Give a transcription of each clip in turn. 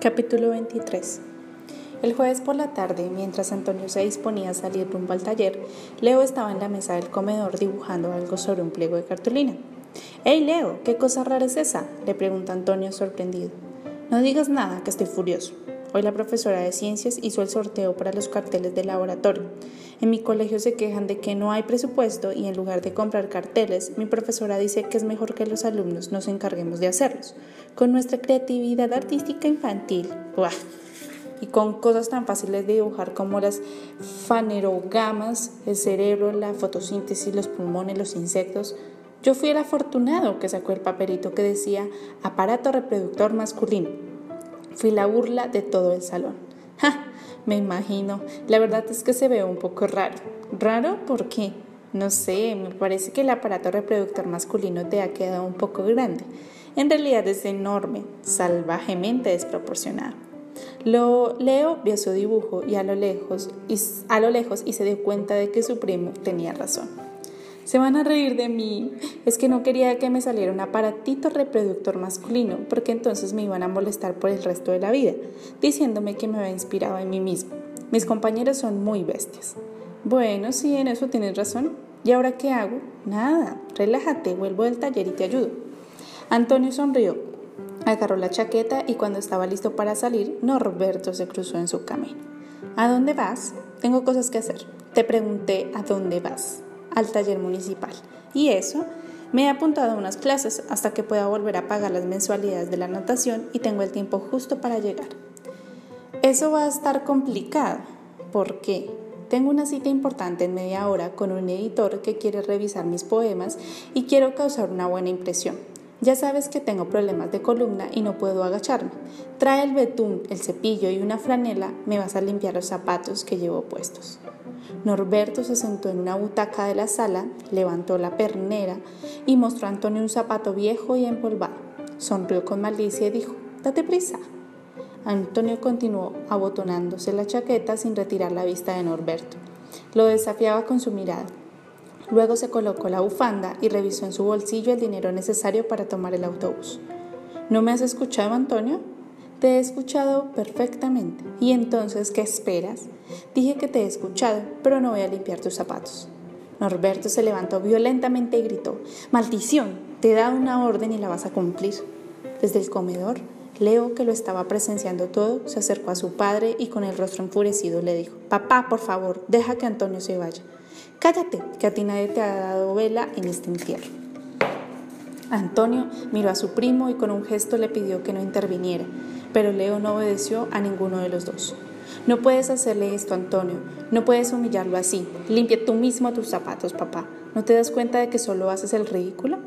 Capítulo 23 El jueves por la tarde, mientras Antonio se disponía a salir rumbo al taller, Leo estaba en la mesa del comedor dibujando algo sobre un pliego de cartulina. ¡Hey, Leo! ¿Qué cosa rara es esa? le pregunta Antonio sorprendido. No digas nada, que estoy furioso. Hoy la profesora de ciencias hizo el sorteo para los carteles del laboratorio. En mi colegio se quejan de que no hay presupuesto y en lugar de comprar carteles, mi profesora dice que es mejor que los alumnos nos encarguemos de hacerlos. Con nuestra creatividad artística infantil. ¡Buah! Y con cosas tan fáciles de dibujar como las fanerogamas, el cerebro, la fotosíntesis, los pulmones, los insectos. Yo fui el afortunado que sacó el papelito que decía aparato reproductor masculino Fui la burla de todo el salón. ¡Ja! Me imagino. La verdad es que se ve un poco raro. ¿Raro? ¿Por qué? No sé, me parece que el aparato reproductor masculino te ha quedado un poco grande. En realidad es enorme, salvajemente desproporcionado. Lo Leo vio su dibujo y a lo lejos y, a lo lejos y se dio cuenta de que su primo tenía razón. Se van a reír de mí. Es que no quería que me saliera un aparatito reproductor masculino, porque entonces me iban a molestar por el resto de la vida, diciéndome que me había inspirado en mí mismo. Mis compañeros son muy bestias. Bueno, sí, en eso tienes razón. ¿Y ahora qué hago? Nada, relájate, vuelvo del taller y te ayudo. Antonio sonrió, agarró la chaqueta y cuando estaba listo para salir, Norberto se cruzó en su camino. ¿A dónde vas? Tengo cosas que hacer. Te pregunté a dónde vas al taller municipal. Y eso, me he apuntado a unas clases hasta que pueda volver a pagar las mensualidades de la natación y tengo el tiempo justo para llegar. Eso va a estar complicado. ¿Por qué? Tengo una cita importante en media hora con un editor que quiere revisar mis poemas y quiero causar una buena impresión. Ya sabes que tengo problemas de columna y no puedo agacharme. Trae el betún, el cepillo y una franela, me vas a limpiar los zapatos que llevo puestos. Norberto se sentó en una butaca de la sala, levantó la pernera y mostró a Antonio un zapato viejo y empolvado. Sonrió con malicia y dijo, date prisa. Antonio continuó abotonándose la chaqueta sin retirar la vista de Norberto. Lo desafiaba con su mirada. Luego se colocó la bufanda y revisó en su bolsillo el dinero necesario para tomar el autobús. ¿No me has escuchado, Antonio? Te he escuchado perfectamente. ¿Y entonces qué esperas? Dije que te he escuchado, pero no voy a limpiar tus zapatos. Norberto se levantó violentamente y gritó, Maldición, te he dado una orden y la vas a cumplir. Desde el comedor, Leo, que lo estaba presenciando todo, se acercó a su padre y con el rostro enfurecido le dijo, Papá, por favor, deja que Antonio se vaya. Cállate, que a ti nadie te ha dado vela en este entierro. Antonio miró a su primo y con un gesto le pidió que no interviniera pero Leo no obedeció a ninguno de los dos. No puedes hacerle esto, Antonio. No puedes humillarlo así. Limpia tú mismo tus zapatos, papá. ¿No te das cuenta de que solo haces el ridículo?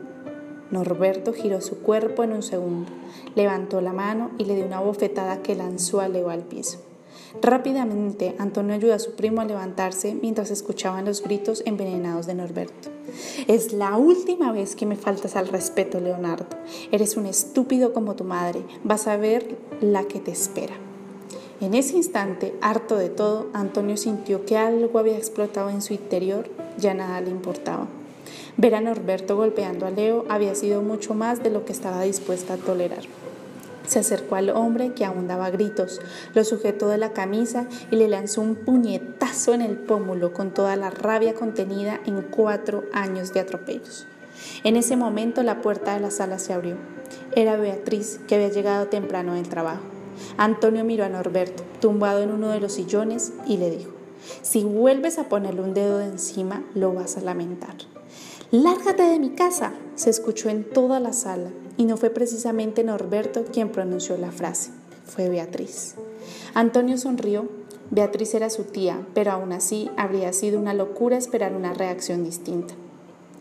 Norberto giró su cuerpo en un segundo, levantó la mano y le dio una bofetada que lanzó a Leo al piso. Rápidamente, Antonio ayudó a su primo a levantarse mientras escuchaban los gritos envenenados de Norberto. Es la última vez que me faltas al respeto, Leonardo. Eres un estúpido como tu madre. Vas a ver la que te espera. En ese instante, harto de todo, Antonio sintió que algo había explotado en su interior, ya nada le importaba. Ver a Norberto golpeando a Leo había sido mucho más de lo que estaba dispuesta a tolerar. Se acercó al hombre que aún daba gritos, lo sujetó de la camisa y le lanzó un puñetazo en el pómulo con toda la rabia contenida en cuatro años de atropellos. En ese momento la puerta de la sala se abrió. Era Beatriz, que había llegado temprano del trabajo. Antonio miró a Norberto, tumbado en uno de los sillones, y le dijo, si vuelves a ponerle un dedo de encima, lo vas a lamentar. Lárgate de mi casa, se escuchó en toda la sala y no fue precisamente Norberto quien pronunció la frase, fue Beatriz. Antonio sonrió. Beatriz era su tía, pero aún así habría sido una locura esperar una reacción distinta.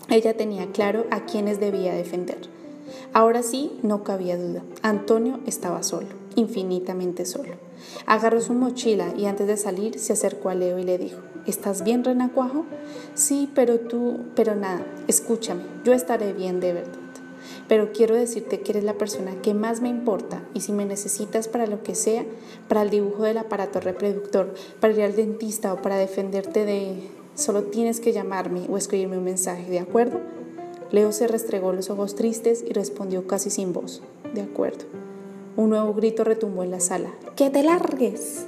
Ella tenía claro a quienes debía defender. Ahora sí, no cabía duda. Antonio estaba solo, infinitamente solo. Agarró su mochila y antes de salir se acercó a Leo y le dijo, ¿Estás bien, renacuajo? Sí, pero tú, pero nada, escúchame, yo estaré bien de verdad pero quiero decirte que eres la persona que más me importa y si me necesitas para lo que sea, para el dibujo del aparato reproductor, para ir al dentista o para defenderte de... Solo tienes que llamarme o escribirme un mensaje, ¿de acuerdo? Leo se restregó los ojos tristes y respondió casi sin voz, de acuerdo. Un nuevo grito retumbó en la sala. ¡Que te largues!